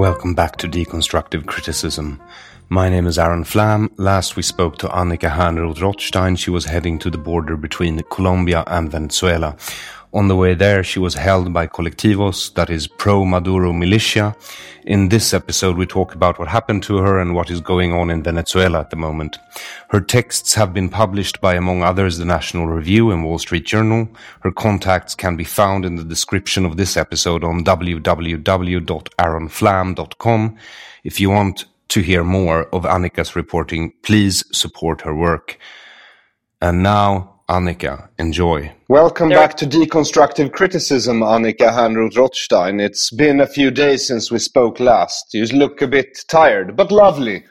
Welcome back to Deconstructive Criticism. My name is Aron Flam. Last we spoke to Annika Hernroth Rothstein. She was heading to the border between Colombia and Venezuela. On the way there, she was held by colectivos, that is pro-Maduro militia. In this episode, we talk about what happened to her and what is going on in Venezuela at the moment. Her texts have been published by, among others, the National Review and Wall Street Journal. Her contacts can be found in the description of this episode on www.aronflam.com. If you want to hear more of Annika's reporting, please support her work. And now, Annika, enjoy. Welcome back to Deconstructive Criticism, Annika Hernroth Rothstein. It's been a few days since we spoke last. You look a bit tired, but lovely.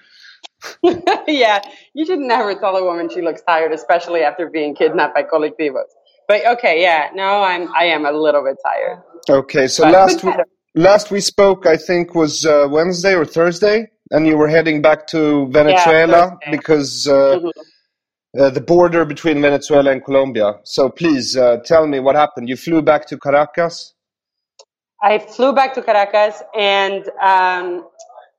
yeah, you should never tell a woman she looks tired, especially after being kidnapped by colectivos. But okay, yeah, no, I'm I am a little bit tired. Okay, so But- last we, last we spoke, I think was uh, Wednesday or Thursday, and you were heading back to Venezuela Thursday. because uh, Mhm. Uh, the border between Venezuela and Colombia. So please uh, tell me what happened. You flew back to Caracas. I flew back to Caracas, and um,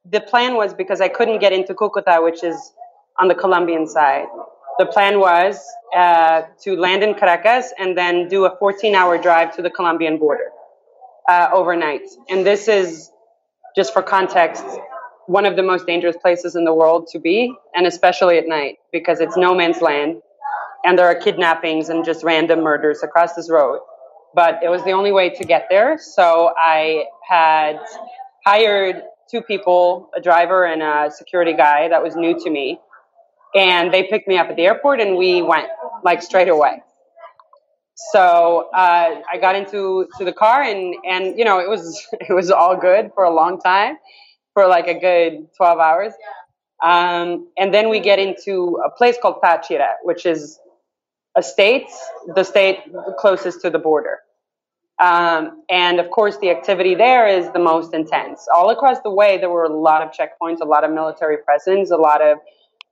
the plan was because I couldn't get into Cucuta, which is on the Colombian side. The plan was uh, to land in Caracas and then do a 14-hour drive to the Colombian border uh, overnight. And this is, just for context, one of the most dangerous places in the world to be, and especially at night, because it's no man's land, and there are kidnappings and just random murders across this road but it was the only way to get there. So I had hired two people, a driver and a security guy that was new to me. And they picked me up at the airport and we went like straight away. So uh, I got into to the car and, and you know it was it was all good for a long time, for like a good twelve hours, um, and then we get into a place called Táchira, which is a state, the state closest to the border. Um, and of course, the activity there is the most intense. All across the way, there were a lot of checkpoints, a lot of military presence, a lot of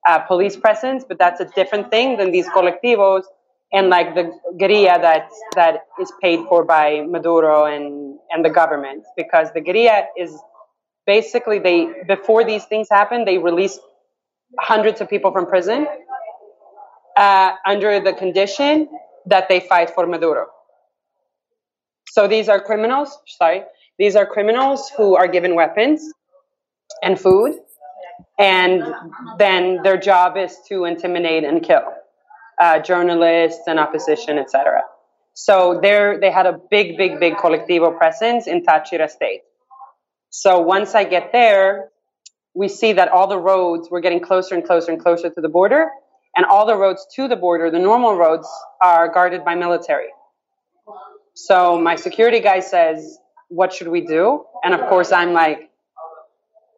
uh, police presence, but that's a different thing than these colectivos and like the guerrilla that that is paid for by Maduro and and the government because the guerrilla is basically they before these things happen they release hundreds of people from prison uh, under the condition that they fight for Maduro. So these are criminals, sorry, these are criminals who are given weapons and food, and then their job is to intimidate and kill uh, journalists and opposition, etc. So there, they had a big, big, big colectivo presence in Táchira State. So once I get there, we see that all the roads were getting closer and closer and closer to the border, and all the roads to the border, the normal roads, are guarded by military. So my security guy says, "What should we do?" And of course, I'm like,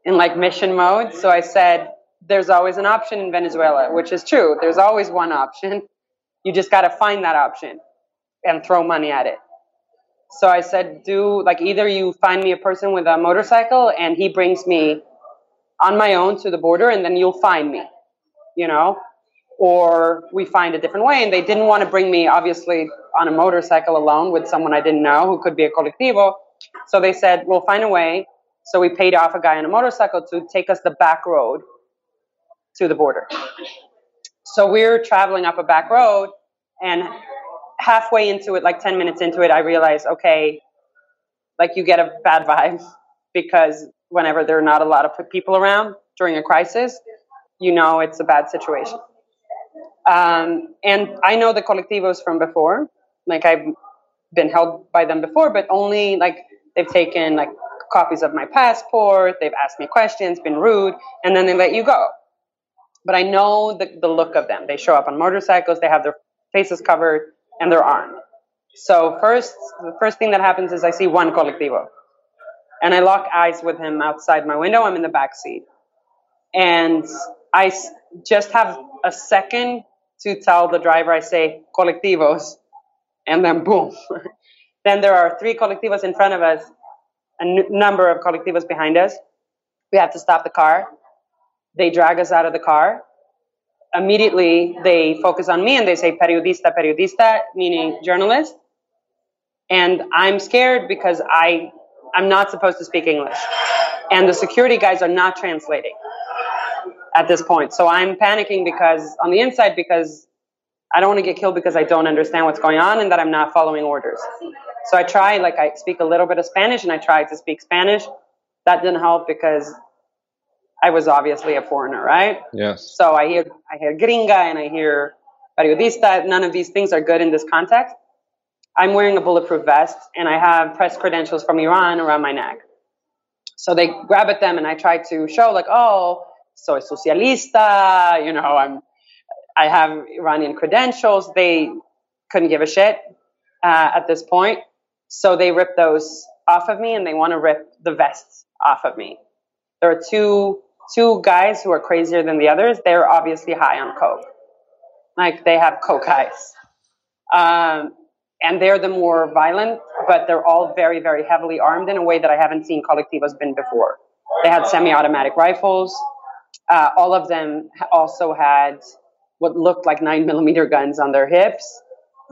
in like mission mode. So I said, there's always an option in Venezuela, which is true. There's always one option. You just got to find that option and throw money at it. So I said, do like either you find me a person with a motorcycle and he brings me on my own to the border and then you'll find me, you know, or we find a different way. And they didn't want to bring me, obviously, on a motorcycle alone with someone I didn't know who could be a colectivo. So they said, we'll find a way. So we paid off a guy on a motorcycle to take us the back road to the border. So we're traveling up a back road, and halfway into it, like 10 minutes into it, I realized, okay, like you get a bad vibe because whenever there are not a lot of people around during a crisis, you know it's a bad situation. Um, and I know the colectivos from before. Like I've been held by them before, but only like they've taken like copies of my passport, they've asked me questions, been rude, and then they let you go. But I know the, the look of them. They show up on motorcycles, they have their faces covered, and there aren't. So first, the first thing that happens is I see one colectivo, and I lock eyes with him outside my window. I'm in the back seat, and I just have a second to tell the driver. I say colectivos, and then boom. then there are three colectivos in front of us, a n- number of colectivos behind us. We have to stop the car. They drag us out of the car immediately they focus on me and they say periodista, periodista, meaning journalist. And I'm scared because I, I'm not supposed to speak English. And the security guys are not translating at this point. So I'm panicking because on the inside because I don't want to get killed because I don't understand what's going on and that I'm not following orders. So I try, like I speak a little bit of Spanish and I try to speak Spanish. That didn't help because I was obviously a foreigner, right? Yes. So I hear I hear gringa and I hear periodista. None of these things are good in this context. I'm wearing a bulletproof vest and I have press credentials from Iran around my neck. So they grab at them and I try to show like, oh, soy socialista, you know, I'm I have Iranian credentials. They couldn't give a shit uh, at this point. So they rip those off of me and they want to rip the vests off of me. There are two two guys who are crazier than the others, they're obviously high on coke. Like they have coke eyes. Um, and they're the more violent, but they're all very, very heavily armed in a way that I haven't seen colectivos been before. They had semi-automatic rifles. Uh, all of them also had what looked like nine millimeter guns on their hips.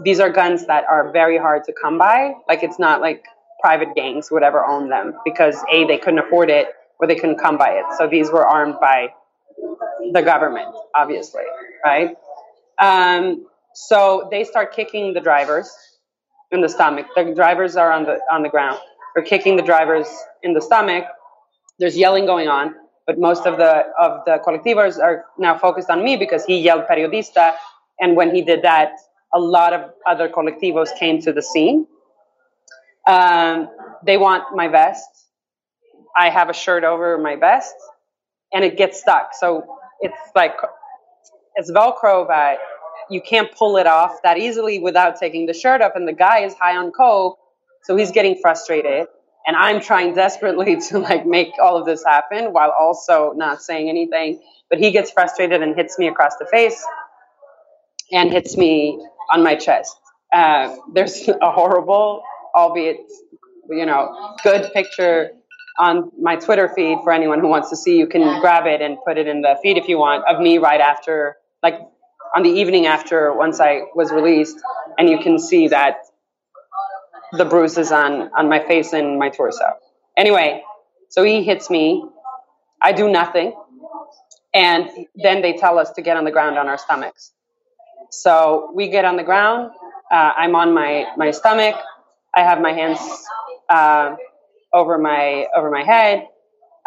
These are guns that are very hard to come by. Like it's not like private gangs would ever own them because a they couldn't afford it or they couldn't come by it. So these were armed by the government, obviously, right? Um, so they start kicking the drivers in the stomach. The drivers are on the on the ground. They're kicking the drivers in the stomach. There's yelling going on, but most of the of the colectivos are now focused on me because he yelled periodista, and when he did that, a lot of other colectivos came to the scene. Um, they want my vest. I have a shirt over my vest and it gets stuck. So it's like it's Velcro, but you can't pull it off that easily without taking the shirt off. And the guy is high on coke, so he's getting frustrated. And I'm trying desperately to like make all of this happen while also not saying anything. But he gets frustrated and hits me across the face and hits me on my chest. Uh, there's a horrible, albeit you know, good picture on my Twitter feed for anyone who wants to see. You can grab it and put it in the feed if you want of me right after, like on the evening after once I was released, and you can see that the bruises on on my face and my torso. Anyway, so he hits me. I do nothing, and then they tell us to get on the ground on our stomachs. So we get on the ground. Uh, I'm on my my stomach. I have my hands. Uh, over my over my head,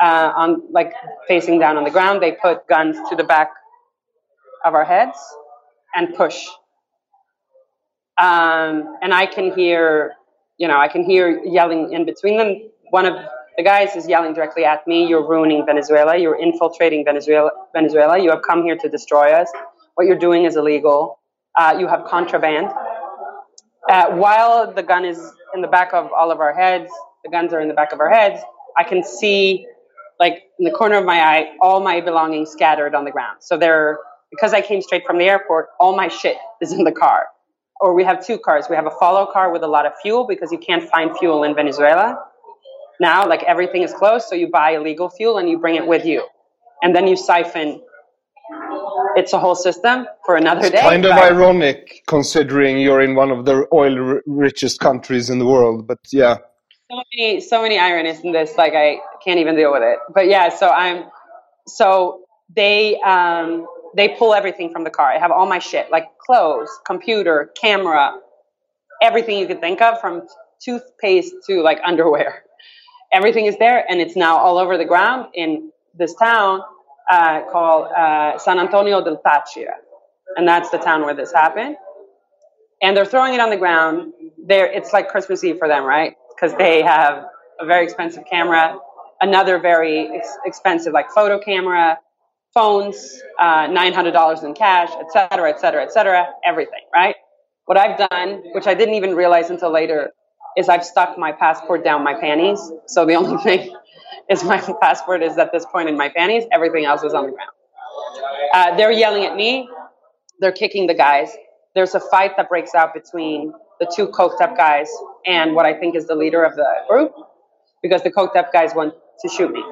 uh, on like facing down on the ground. They put guns to the back of our heads and push. Um, and I can hear, you know, I can hear yelling in between them. One of the guys is yelling directly at me. You're ruining Venezuela. You're infiltrating Venezuela. Venezuela. You have come here to destroy us. What you're doing is illegal. Uh, you have contraband. Uh, while the gun is in the back of all of our heads, the guns are in the back of our heads. I can see like in the corner of my eye, all my belongings scattered on the ground. So they're because I came straight from the airport, all my shit is in the car. Or we have two cars. We have a follow car with a lot of fuel because you can't find fuel in Venezuela. Now, like everything is closed, so you buy illegal fuel and you bring it with you. And then you siphon it's a whole system for another day. Kind of ironic considering you're in one of the oil richest countries in the world, but yeah. So many so many ironies in this like i can't even deal with it. But yeah so i'm so they um they pull everything from the car. I have all my shit like clothes computer camera everything you could think of from toothpaste to like underwear. Everything is there and it's now all over the ground in this town uh, called uh, san antonio del Táchira. And that's the town where this happened. And they're throwing it on the ground. There, it's like Christmas Eve for them, right? Because they have a very expensive camera, another very ex- expensive like photo camera, phones, uh, nine hundred dollars in cash, et cetera, et cetera, et cetera, everything, right? What I've done, which I didn't even realize until later, is I've stuck my passport down my panties. So the only thing is my passport is at this point in my panties. Everything else is on the ground. Uh, they're yelling at me. They're kicking the guys. There's a fight that breaks out between the two coked up guys and what I think is the leader of the group because the coked up guys want to shoot me.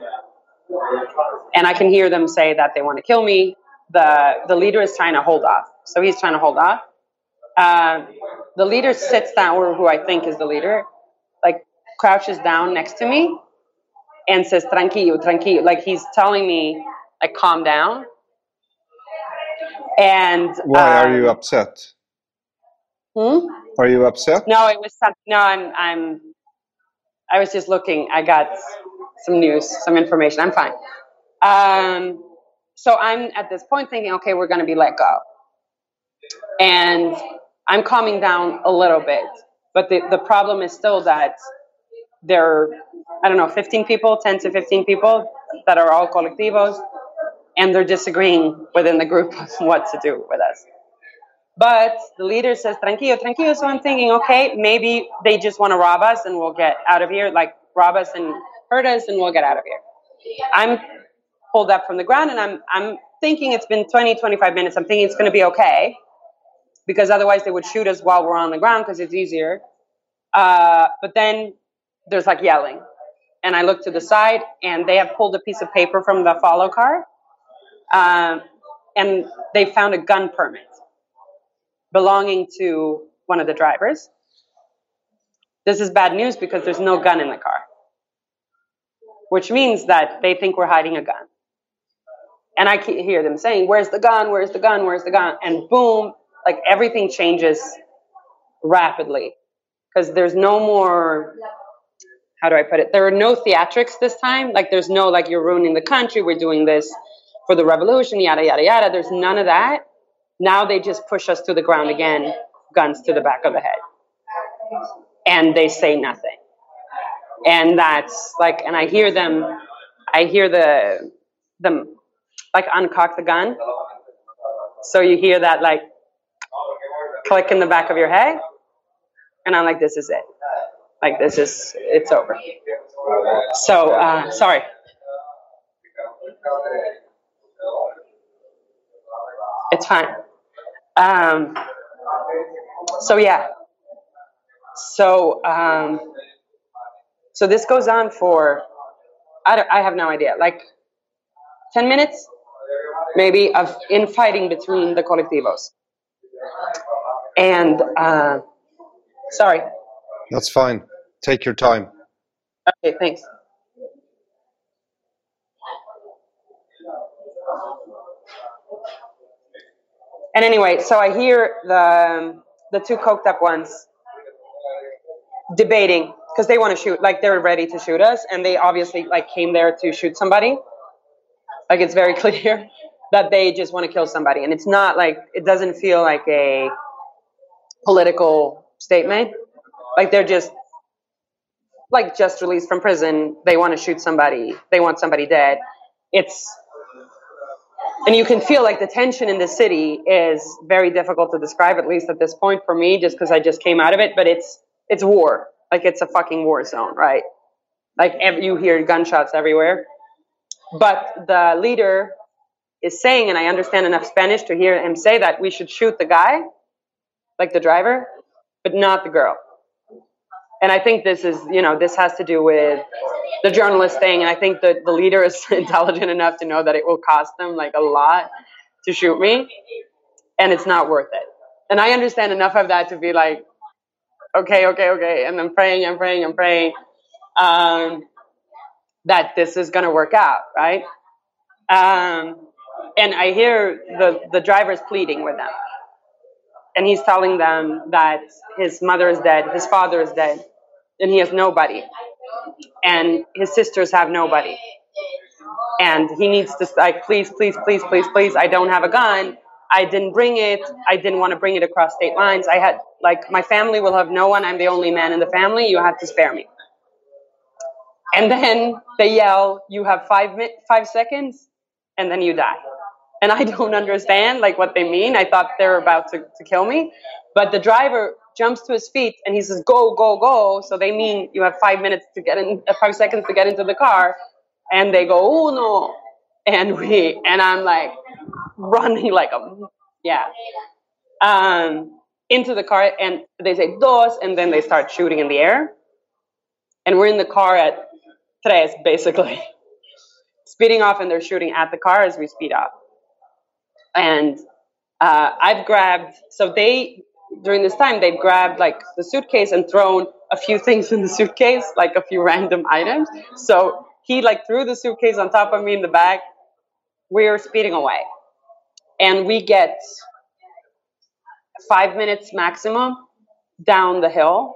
And I can hear them say that they want to kill me. The, the leader is trying to hold off. So he's trying to hold off. Uh, the leader sits down, or who I think is the leader, like crouches down next to me and says, tranquilo, tranquilo. Like he's telling me, like, calm down. And Why are um, you upset? Hmm? Are you upset? No, it was some, no. I'm I'm. I was just looking. I got some news, some information. I'm fine. Um, so I'm at this point thinking, okay, we're going to be let go, and I'm calming down a little bit. But the the problem is still that there are, I don't know, 15 people, 10 to 15 people that are all colectivos, and they're disagreeing within the group what to do with us. But the leader says, tranquilo, tranquilo. So I'm thinking, okay, maybe they just want to rob us and we'll get out of here, like rob us and hurt us and we'll get out of here. I'm pulled up from the ground and I'm, I'm thinking it's been 20, 25 minutes. I'm thinking it's going to be okay because otherwise they would shoot us while we're on the ground because it's easier. Uh, but then there's like yelling. And I look to the side and they have pulled a piece of paper from the follow car. Um, and they found a gun permit belonging to one of the drivers. This is bad news because there's no gun in the car, which means that they think we're hiding a gun. And I can hear them saying, Where's the gun? Where's the gun? Where's the gun? And boom, like everything changes rapidly because there's no more. How do I put it? There are no theatrics this time. Like, there's no, like, you're ruining the country. We're doing this for the revolution, yada, yada, yada. There's none of that. Now they just push us to the ground again, guns to the back of the head. And they say nothing. And that's like, and I hear them, I hear the, them like uncock the gun. So you hear that like click in the back of your head. And I'm like, this is it. Like, this is, it's over. So, uh, sorry. It's fine. Um, so yeah. So um, so this goes on for I don't, I have no idea, like ten minutes, maybe of infighting between the colectivos. And uh, sorry. That's fine. Take your time. Okay, thanks. And anyway, so I hear the um, the two coked up ones debating because they want to shoot, like they're ready to shoot us, and they obviously like came there to shoot somebody. Like it's very clear that they just want to kill somebody, and it's not like it doesn't feel like a political statement. Like they're just like just released from prison. They want to shoot somebody. They want somebody dead. It's and you can feel like the tension in the city is very difficult to describe, at least at this point for me, just because I just came out of it. But it's it's war, like it's a fucking war zone, right? Like ev- you hear gunshots everywhere, But the leader is saying, and I understand enough Spanish to hear him say that we should shoot the guy, like the driver, but not the girl. And I think this is, you know, this has to do with the journalist thing. And I think that the leader is intelligent enough to know that it will cost them like a lot to shoot me, and it's not worth it. And I understand enough of that to be like, okay, okay, okay. And I'm praying, I'm praying, I'm praying um, that this is going to work out, right? Um, and I hear the, the driver's pleading with them. And he's telling them that his mother is dead, his father is dead, and he has nobody. And his sisters have nobody. And he needs to, like, please, please, please, please, please, I don't have a gun. I didn't bring it. I didn't want to bring it across state lines. I had, like, my family will have no one. I'm the only man in the family. You have to spare me. And then they yell, you have five, five seconds, and then you die and I don't understand like what they mean. I thought they were about to, to kill me, but the driver jumps to his feet and he says, "Go, go, go!" So they mean you have five minutes to get in, uh, five seconds to get into the car, and they go, "Oh no!" And we and I'm like running like a yeah um, into the car, and they say dos, and then they start shooting in the air, and we're in the car at tres basically. Speeding off, and they're shooting at the car as we speed up and uh, I've grabbed. So they during this time they've grabbed like the suitcase and thrown a few things in the suitcase, like a few random items. So he like threw the suitcase on top of me in the back. We're speeding away, and we get five minutes maximum down the hill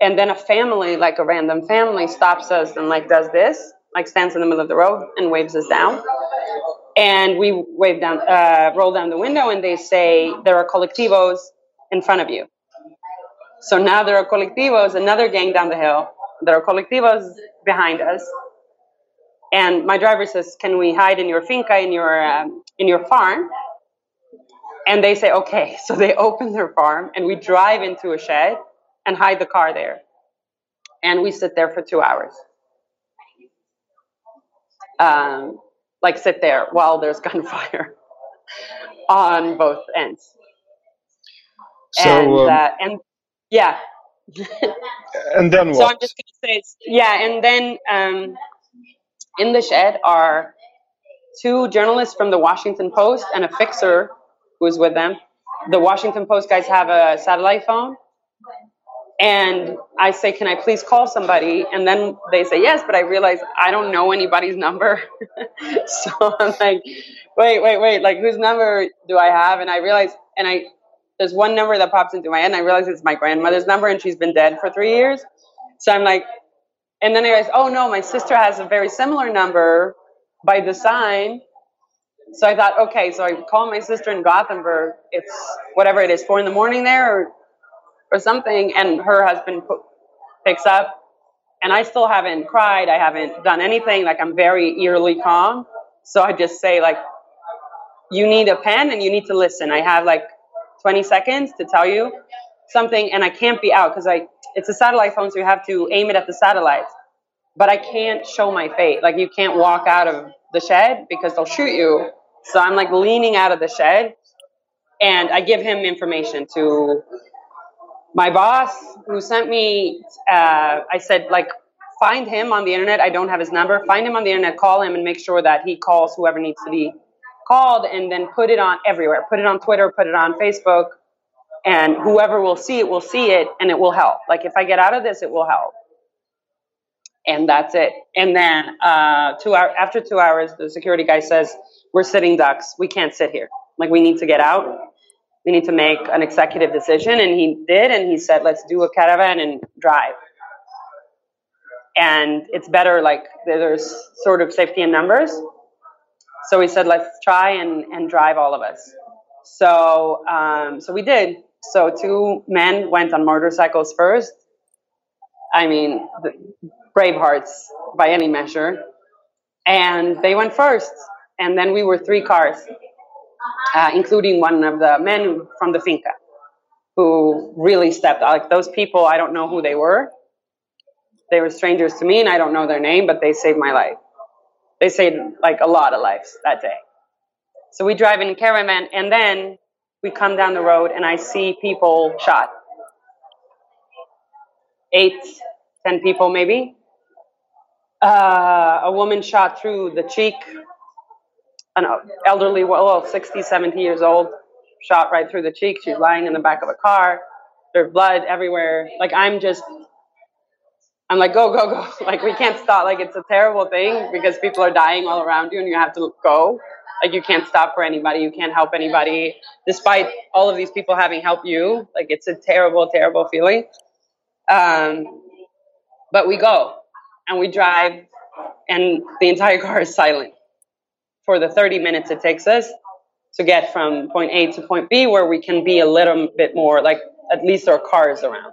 and then a family like a random family stops us and like does this like stands in the middle of the road and waves us down and we wave down, uh, roll down the window, and they say there are colectivos in front of you. So now there are colectivos, another gang down the hill. There are colectivos behind us, and my driver says, "Can we hide in your finca, in your um, in your farm?" And they say, "Okay." So they open their farm, and we drive into a shed and hide the car there, and we sit there for two hours. Um, like sit there while there's gunfire on both ends. So, and um, uh, and yeah. and then what? So I'm just gonna say yeah, and then um, in the shed are two journalists from the Washington Post and a fixer who's with them. The Washington Post guys have a satellite phone, and I say, Can I please call somebody? And then they say, Yes, but I realize I don't know anybody's number. so I'm like, Wait, wait, wait. Like, whose number do I have? And I realize, and I, there's one number that pops into my head, and I realize it's my grandmother's number, and she's been dead for three years. So I'm like, and then I realize, Oh no, my sister has a very similar number by the sign. So I thought, okay, so I call my sister in Gothenburg. It's whatever it is, four in the morning there, or or something, and her husband picks up, and I still haven't cried. I haven't done anything. Like I'm very eerily calm. So I just say like, you need a pen and you need to listen. I have like 20 seconds to tell you something, and I can't be out because I it's a satellite phone, so you have to aim it at the satellites. But I can't show my face. Like you can't walk out of the shed because they'll shoot you. So I'm like leaning out of the shed, and I give him information to my boss who sent me, uh, I said, like, find him on the internet. I don't have his number. Find him on the internet, call him, and make sure that he calls whoever needs to be called, and then put it on everywhere. Put it on Twitter, put it on Facebook, and whoever will see it will see it, and it will help. Like, if I get out of this, it will help. And that's it. And then uh, two hour, after two hours, the security guy says, "We're sitting ducks. We can't sit here. Like, we need to get out." we need to make an executive decision. And he did, and he said, let's do a caravan and drive. And it's better, like, there's sort of safety in numbers. So we said, let's try and, and drive all of us. So, um, so we did. So two men went on motorcycles first. I mean, brave hearts by any measure. And they went first. And then we were three cars uh, including one of the men from the finca who really stepped out. Like those people, I don't know who they were. They were strangers to me, and I don't know their name, but they saved my life. They saved like a lot of lives that day. So we drive in caravan, and then we come down the road, and I see people shot. Eight, ten people maybe. Uh, a woman shot through the cheek. An elderly, well, 60, 70 years old, shot right through the cheek. She's lying in the back of a car. There's blood everywhere. Like I'm just, I'm like, go, go, go. Like we can't stop. Like it's a terrible thing because people are dying all around you and you have to go. Like you can't stop for anybody. You can't help anybody, despite all of these people having helped you. Like it's a terrible, terrible feeling. Um, but we go and we drive, and the entire car is silent for the 30 minutes it takes us to get from point A to point B, where we can be a little bit more like at least our car is around.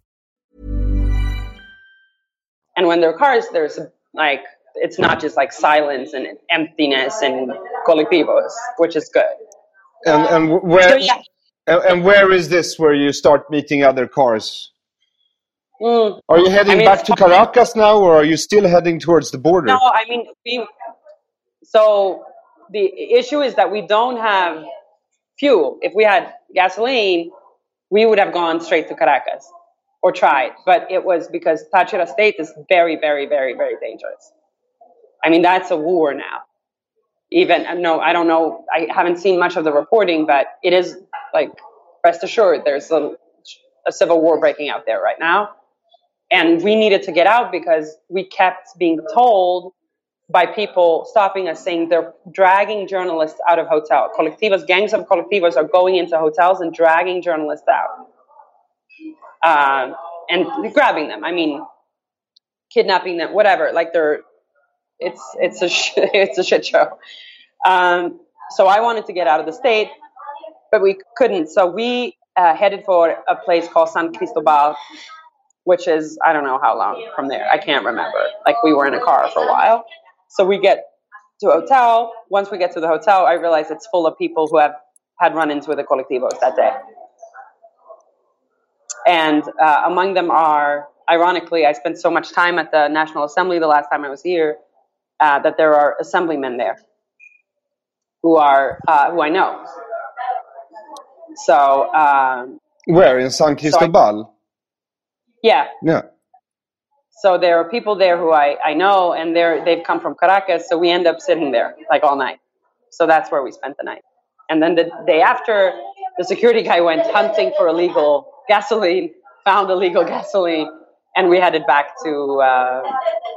And when there are cars, there's like, it's not just like silence and emptiness and colectivos, which is good. And, and where So, yeah. and, and where is this where you start meeting other cars? Mm. Are you heading I mean, back to. Caracas now, or are you still heading towards the border? No, I mean, we, so the issue is that we don't have fuel. If we had gasoline, we would have gone straight to Caracas or tried. But it was because Táchira State is very, very, very, very dangerous. I mean, that's a war now. Even, uh, no, I don't know. I haven't seen much of the reporting, but it is like, rest assured, there's a, a civil war breaking out there right now. And we needed to get out because we kept being told by people stopping us saying they're dragging journalists out of hotel. Colectivos, gangs of colectivos are going into hotels and dragging journalists out um, and grabbing them. I mean, kidnapping them, whatever. Like they're, it's it's a sh- it's a shit show. Um, so I wanted to get out of the state, but we couldn't. So we uh, headed for a place called San Cristobal, which is I don't know how long from there. I can't remember. Like we were in a car for a while. So we get to a hotel. Once we get to the hotel, I realize it's full of people who have had run-ins with the colectivos that day. And uh, among them are, ironically, I spent so much time at the National Assembly the last time I was here uh, that there are assemblymen there who are uh, who I know. So um, Where in San Cristobal? yeah, Yeah. so there are people there who I, I know, and they're they've come from Caracas, so we end up sitting there like all night. So that's where we spent the night. And then the day after, the security guy went hunting for illegal gasoline, found illegal gasoline, and we headed back to uh,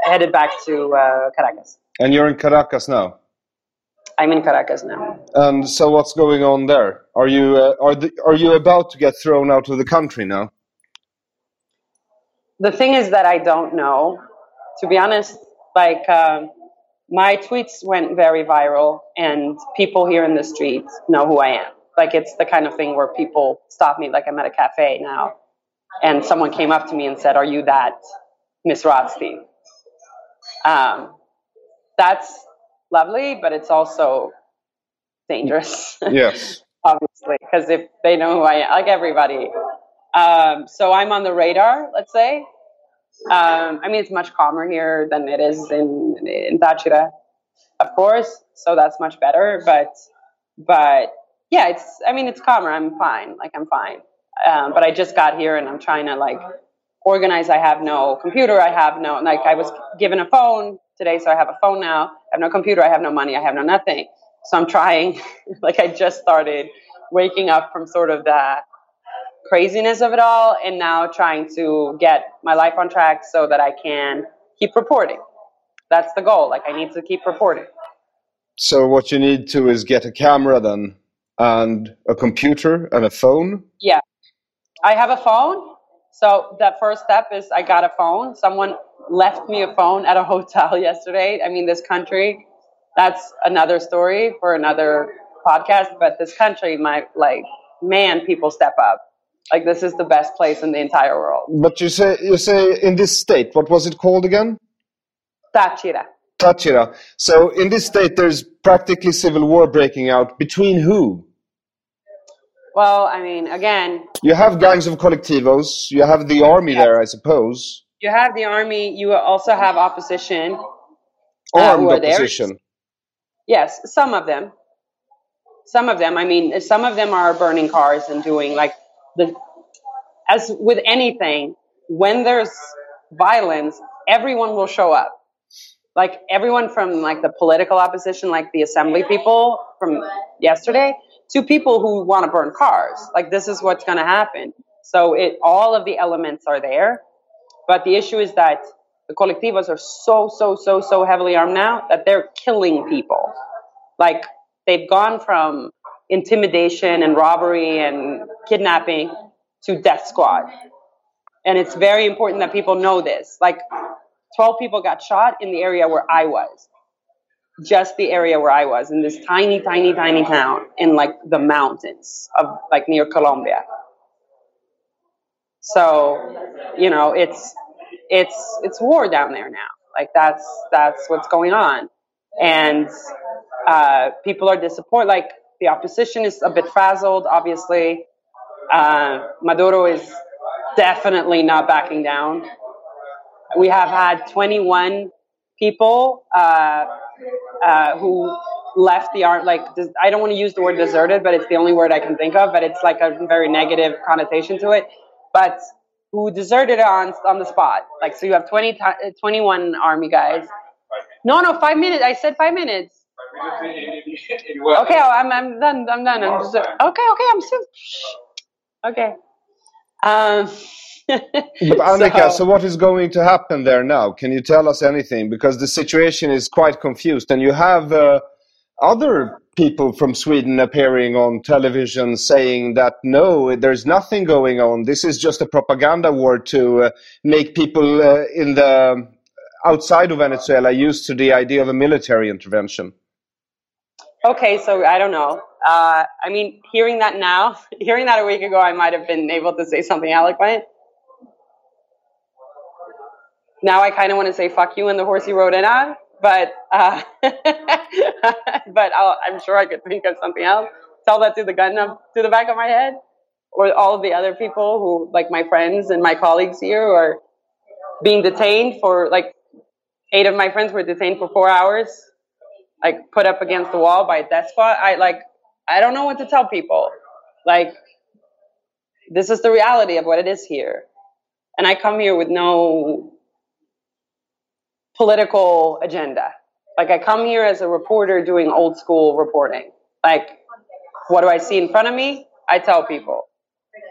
headed back to uh, Caracas. And you're in Caracas now. I'm in Caracas now. And so, what's going on there? Are you uh, are the, are you about to get thrown out of the country now? The thing is that I don't know. To be honest, like um, my tweets went very viral, and people here in the streets know who I am. Like it's the kind of thing where people stop me, like I'm at a cafe now, and someone came up to me and said, "Are you that Miss Rothstein?" Um, that's lovely, but it's also dangerous. Yes. obviously, because if they know who I am, like everybody. Um, so I'm on the radar, let's say. Um, I mean, it's much calmer here than it is in in Táchira, of course. So that's much better. But but yeah, it's. I mean, it's calmer. I'm fine. Like I'm fine. Um, but I just got here and I'm trying to like organize. I have no computer. I have no, like, I was given a phone today, so I have a phone now. I have no computer. I have no money. I have no nothing. So I'm trying, like, I just started waking up from sort of the craziness of it all and now trying to get my life on track so that I can keep reporting. That's the goal. Like, I need to keep reporting. So what you need to is get a camera then and a computer and a phone. Yeah. I have a phone. So the first step is I got a phone. Someone left me a phone at a hotel yesterday. I mean, this country, that's another story for another podcast, but this country, my like, man, people step up. Like this is the best place in the entire world. But you say you say in this state, what was it called again? Táchira. Táchira. So in this state, there's practically civil war breaking out. Between who? Well, I mean, again, You have gangs of colectivos. You have the army Yes. there, I suppose. you have the army. You also have opposition. uh, Armed who are there. opposition. Yes, some of them. Some of them. I mean, some of them are burning cars and doing like the. As with anything, when there's violence, everyone will show up. Like everyone from like the political opposition, like the assembly people from yesterday, to people who want to burn cars. Oh. Like this is what's going to happen. So it all of the elements are there, but the issue is that the colectivos are so so so so heavily armed now that they're killing people. Like they've gone from intimidation and robbery and kidnapping to death squad. And it's very important that people know this. Like 12 people got shot in the area where I was. Just the area where I was in this tiny, tiny, tiny town in like the mountains of like near Colombia. So, you know, it's it's it's war down there now. Like that's that's what's going on, and uh, people are disappointed. Like the opposition is a bit frazzled. Obviously, uh, Maduro is definitely not backing down. We have had 21 people uh, uh, who left the art. Like I don't want to use the word deserted, but it's the only word I can think of. But it's like a very negative connotation to it. But who deserted on on the spot? Like so, you have 20, ti- uh, 21 army guys. No, no, five minutes. I said five minutes. Okay, I'm, I'm done. I'm done. I'm just okay. Okay, I'm still. Okay. Um, But Annika, so, so- what is going to happen there now? Can you tell us anything? Because the situation is quite confused, and you have uh, other people from Sweden appearing on television saying that no, there's nothing going on. This is just a propaganda war to uh, make people uh, in the outside of Venezuela used to the idea of a military intervention. Okay, so I don't know. Uh, I mean, hearing that now, hearing that a week ago, I might have been able to say something eloquent. Now I kind of want to say "fuck you" and the horse you rode in on, but uh, but I'll, I'm sure I could think of something else. Tell that to the gun up to the back of my head, or all of the other people who, like my friends and my colleagues here, who are being detained for like eight of my friends were detained for four hours like put up against the wall by a squad. I like I don't know what to tell people. Like this is the reality of what it is here. And I come here with no political agenda. Like I come here as a reporter doing old school reporting. Like what do I see in front of me? I tell people.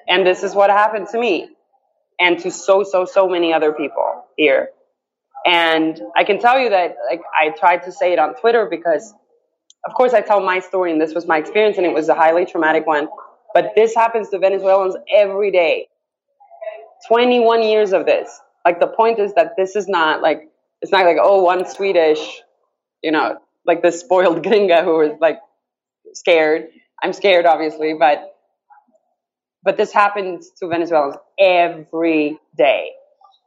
And this is what happened to me and to so so so many other people here. And I can tell you that like I tried to say it on Twitter because of course I tell my story and this was my experience and it was a highly traumatic one. But this happens to Venezuelans every day. 21 years of this. Like the point is that this is not like it's not like oh one Swedish, you know, like this spoiled gringa who was like scared. I'm scared obviously, but but this happens to Venezuelans every day.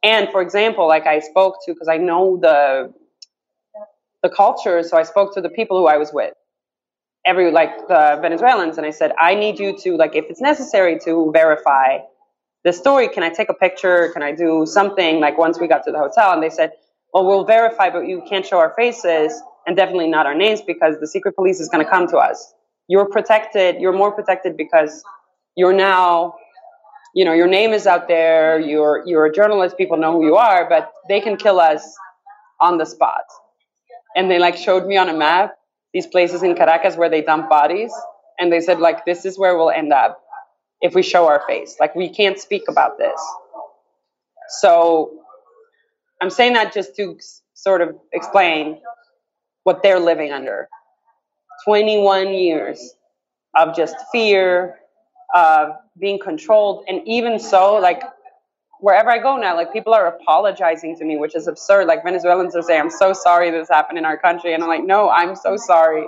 And for example, like I spoke to, because I know the the culture, so I spoke to the people who I was with, every like the Venezuelans, and I said, I need you to like, if it's necessary to verify the story, can I take a picture? Can I do something? Like once we got to the hotel, and they said, well, we'll verify, but you can't show our faces and definitely not our names because the secret police is going to come to us. You're protected. You're more protected because you're now you know, your name is out there, you're you're a journalist, people know who you are, but they can kill us on the spot. And they like showed me on a map these places in Caracas where they dump bodies, and they said like this is where we'll end up if we show our face. Like we can't speak about this. So I'm saying that just to sort of explain what they're living under. 21 years of just fear, of being controlled, and even so, like wherever I go now, like people are apologizing to me, which is absurd. Like Venezuelans are saying, "I'm so sorry this happened in our country," and I'm like, "No, I'm so sorry.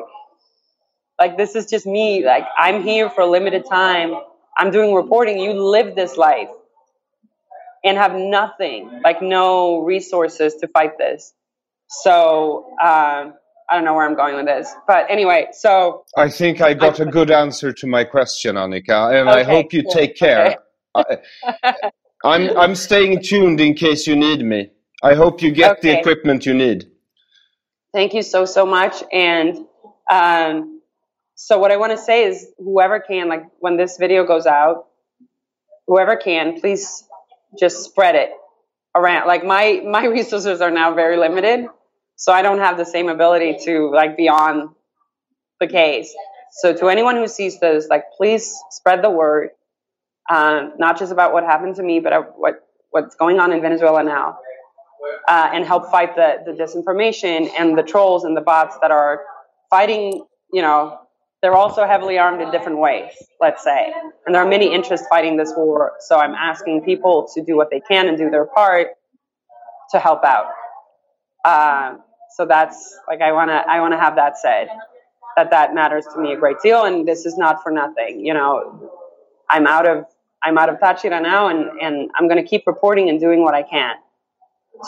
Like this is just me. Like I'm here for a limited time. I'm doing reporting. You live this life and have nothing, like no resources to fight this. So um, I don't know where I'm going with this, but anyway, so I think I got a good answer to my question, Annika, and okay, I hope you cool. take care. Okay. I, I'm I'm staying tuned in case you need me. I hope you get okay. the equipment you need. Thank you so so much, and um, so what I want to say is, whoever can, like when this video goes out, whoever can, please just spread it around. Like my my resources are now very limited, so I don't have the same ability to like be on the case. So to anyone who sees this, like please spread the word, um, not just about what happened to me, but what what's going on in Venezuela now, uh, and help fight the the disinformation and the trolls and the bots that are fighting. You know, they're also heavily armed in different ways, let's say. And there are many interests fighting this war. So I'm asking people to do what they can and do their part to help out. Uh, so that's like I wanna I wanna have that said that that matters to me a great deal. And this is not for nothing. You know, I'm out of I'm out of Táchira now, and and I'm gonna keep reporting and doing what I can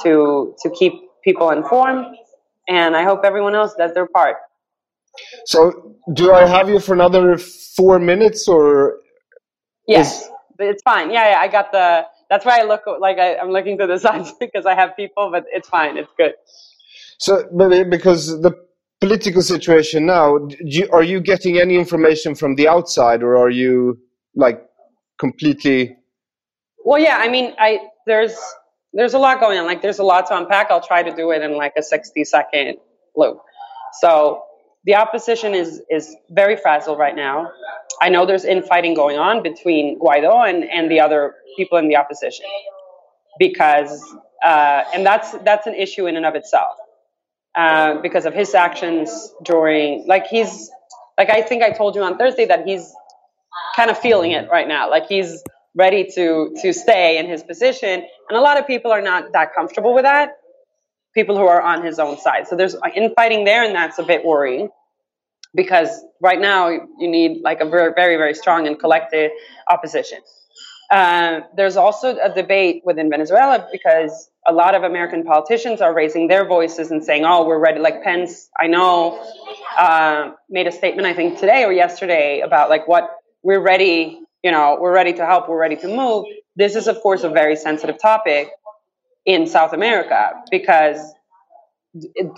to to keep people informed. And I hope everyone else does their part. So, do I have you for another four minutes, or? Yes, is... it's fine. Yeah, yeah, I got the. That's why I look like I, am looking to the sides because I have people, but it's fine. It's good. So, because the political situation now, you, are you getting any information from the outside, or are you like completely? Well, yeah. I mean, I there's there's a lot going on. Like, there's a lot to unpack. I'll try to do it in like a 60 second loop. So the opposition is is very fragile right now. I know there's infighting going on between Guaido and, and the other people in the opposition because uh, and that's that's an issue in and of itself uh, because of his actions during like he's like I think I told you on Thursday that he's kind of feeling it right now like he's ready to to stay in his position and a lot of people are not that comfortable with that people who are on his own side. So there's infighting there, and that's a bit worrying because right now you need like a very, very, very strong and collected opposition. Uh, there's also a debate within Venezuela because a lot of American politicians are raising their voices and saying, "Oh, we're ready." Like Pence, I know, uh, made a statement I think today or yesterday about like what we're ready. You know, we're ready to help. We're ready to move. This is, of course, a very sensitive topic in South America because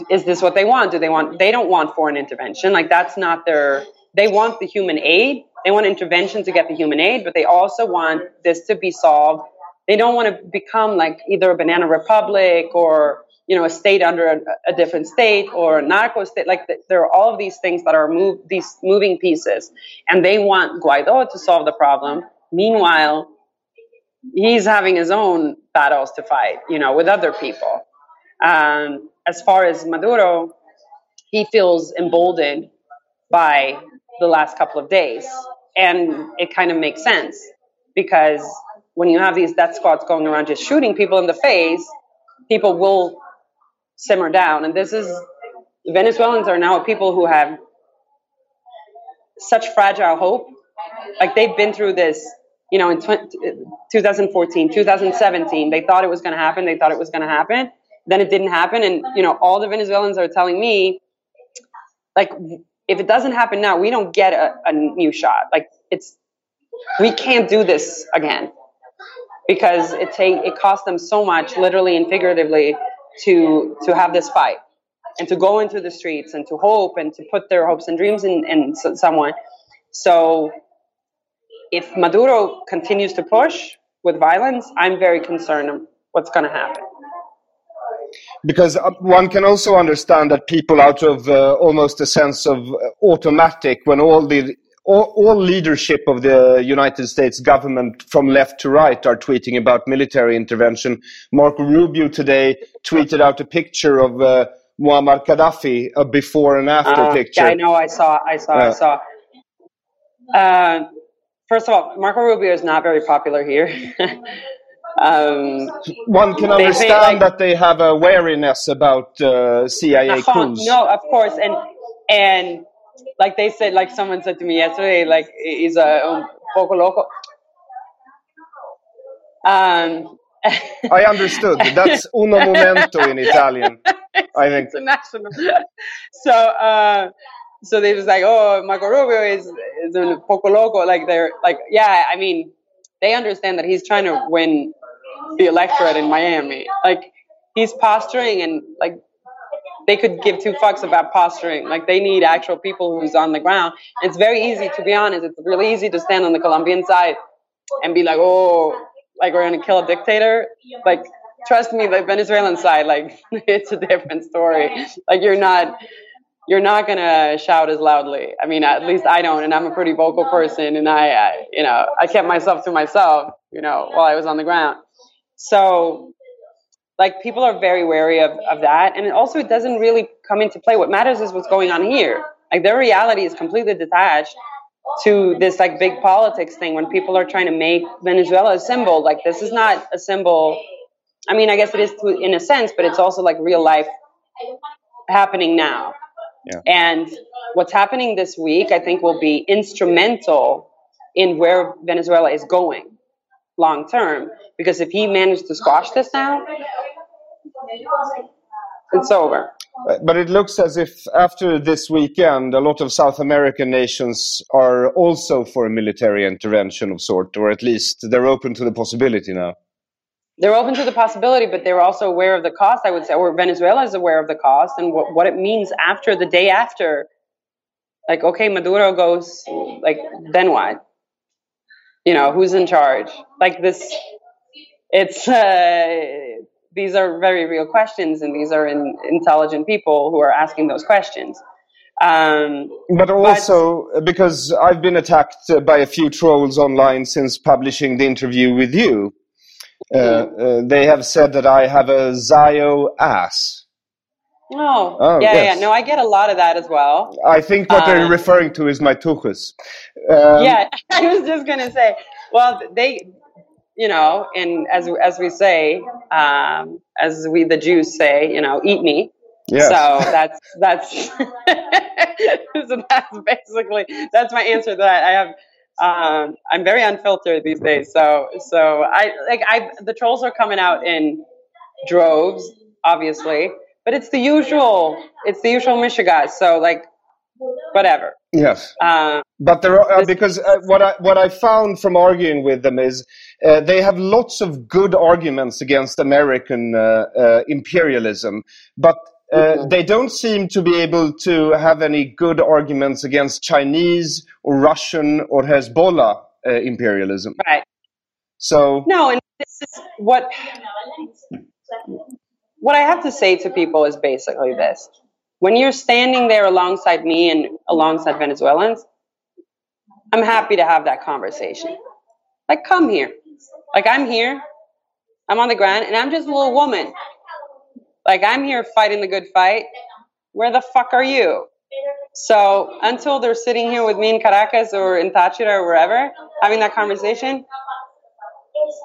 is this what they want? Do they want, they don't want foreign intervention. Like that's not their, they want the human aid. They want intervention to get the human aid, but they also want this to be solved. They don't want to become like either a banana republic or, you know, a state under a, a different state or a narco state. Like the, there are all of these things that are move, these moving pieces and they want Guaido to solve the problem. Meanwhile, he's having his own battles to fight, you know, with other people. Um, as far as Maduro, he feels emboldened by the last couple of days. And it kind of makes sense because when you have these death squads going around just shooting people in the face, people will simmer down. And this is, Venezuelans are now people who have such fragile hope. Like they've been through this you know, in 2014, 2017, they thought it was going to happen. They thought it was going to happen. Then it didn't happen. And, you know, all the Venezuelans are telling me, like, if it doesn't happen now, we don't get a, a new shot. Like, it's, we can't do this again because it take, it cost them so much, literally and figuratively, to, to have this fight and to go into the streets and to hope and to put their hopes and dreams in, in someone. So if Maduro continues to push with violence, I'm very concerned of what's going to happen. Because uh, one can also understand that people, out of uh, almost a sense of uh, automatic, when all the all, all, leadership of the United States government from left to right are tweeting about military intervention. Marco Rubio today tweeted out a picture of uh, Muammar Gaddafi, a before and after uh, picture. Yeah, I know. I saw. I saw. I saw. Uh, first of all, Marco Rubio is not very popular here. um, One can understand like, that they have a wariness about uh, CIA coups. No, of course, and and like they said, like someone said to me yesterday, like he's a un poco loco. Um, I understood. That's uno momento in Italian. I think. International. So, uh, so they was like, oh, Marco Rubio is, is un poco loco. Like they're like, yeah, I mean, they understand that he's trying to win the electorate in Miami. Like he's posturing and like they could give two fucks about posturing. Like they need actual people who's on the ground. It's very easy, to be honest. It's really easy to stand on the Colombian side and be like, oh, like we're gonna kill a dictator. Like trust me, the Venezuelan side, like it's a different story. Like you're not you're not gonna shout as loudly. I mean, at least I don't, and I'm a pretty vocal person, and I, I you know, I kept myself to myself, you know, while I was on the ground. So like people are very wary of, of that and it also it doesn't really come into play. What matters is what's going on here. Like their reality is completely detached to this like big politics thing when people are trying to make venezuela a symbol. Like this is not a symbol. I mean i guess it is to, in a sense but it's also like real life happening now yeah. and what's happening this week i think will be instrumental in where venezuela is going long term because if he managed to squash this now it's over. But it looks as if after this weekend, a lot of South American nations are also for a military intervention of sort, or at least they're open to the possibility now. They're open to the possibility, but they're also aware of the cost, I would say, or Venezuela is aware of the cost and what, what it means after the day after. Like, okay, Maduro goes, like, then what? You know, who's in charge? Like, this, it's, uh, these are very real questions, and these are in, intelligent people who are asking those questions. Um, but also but, because I've been attacked by a few trolls online since publishing the interview with you. Uh, uh, they have said that I have a Zio ass. Oh, oh yeah, yes. yeah. No, I get a lot of that as well. I think what um, they're referring to is my tuchus. Um, yeah, I was just gonna say. Well, they you know, and as as we say, um, as we the Jews say, you know, eat me. Yes. So that's that's so that's basically that's my answer to that. I have um, I'm very unfiltered these days. So so I like I the trolls are coming out in droves, obviously, but it's the usual it's the usual mishigas. So like whatever. Yes. Uh, but there are, uh, because uh, what I what I found from arguing with them is uh, they have lots of good arguments against American uh, uh, imperialism, but mm-hmm. they don't seem to be able to have any good arguments against Chinese or Russian or Hezbollah imperialism. Right. So no, and this is what what I have to say to people is basically this when you're standing there alongside me and alongside Venezuelans, I'm happy to have that conversation. Like, come here. Like, I'm here. I'm on the ground, and I'm just a little woman. Like, I'm here fighting the good fight. Where the fuck are you? So, until they're sitting here with me in Caracas or in Táchira or wherever, having that conversation,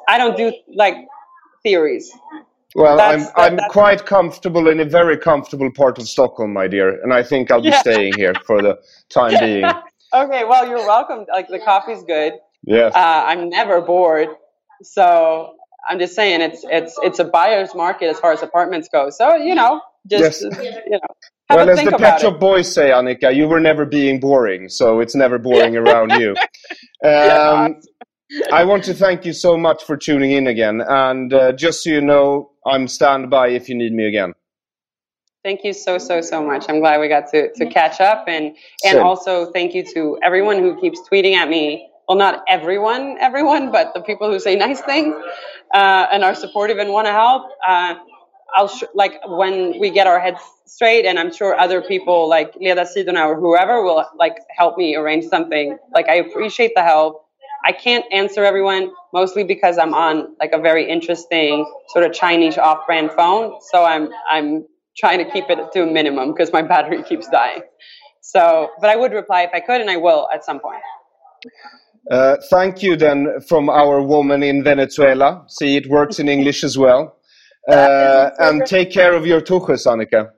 I don't do like theories. Well, that's, I'm I'm quite comfortable in a very comfortable part of Stockholm, my dear, and I think I'll be yeah. staying here for the time being. okay, well, you're welcome. Like the coffee's good. Yes. Uh, I'm never bored, so I'm just saying it's it's it's a buyer's market as far as apartments go. So you know, just yes. you know. well, as the Pet Shop Boys say, Annika, you were never being boring, so it's never boring around you. Um, I want to thank you so much for tuning in again. And uh, just so you know, I'm standby if you need me again. Thank you so so so much. I'm glad we got to, to catch up and and Same. also thank you to everyone who keeps tweeting at me well, not everyone, everyone, but the people who say nice things uh, and are supportive and want to help. Uh, I'll sh- like when we get our heads straight, and I'm sure other people like Leda Sidona or whoever will like help me arrange something. Like I appreciate the help. I can't answer everyone mostly because I'm on like a very interesting sort of Chinese off-brand phone. So I'm I'm trying to keep it to a minimum because my battery keeps dying. So, but I would reply if I could, and I will at some point. Uh, thank you then from our woman in Venezuela. See, it works in English as well. Uh, and take care of your tuches, Annika.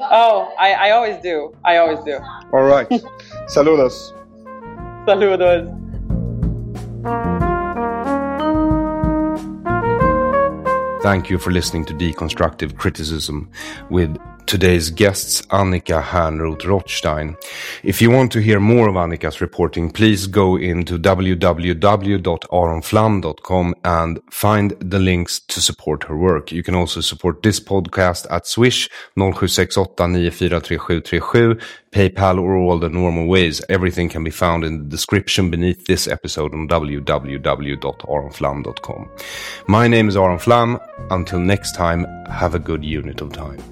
Oh, I, I always do. I always do. All right. Saludos. Saludos. Thank you for listening to Deconstructive Criticism with today's guests Annika Hernroth Rothstein. If you want to hear more of Annika's reporting, please go into www.aronflam.com and find the links to support her work. You can also support this podcast at Swish 0768943737, PayPal or all the normal ways. Everything can be found in the description beneath this episode on www.aronflam.com. My name is Aron Flam. Until next time, have a good unit of time.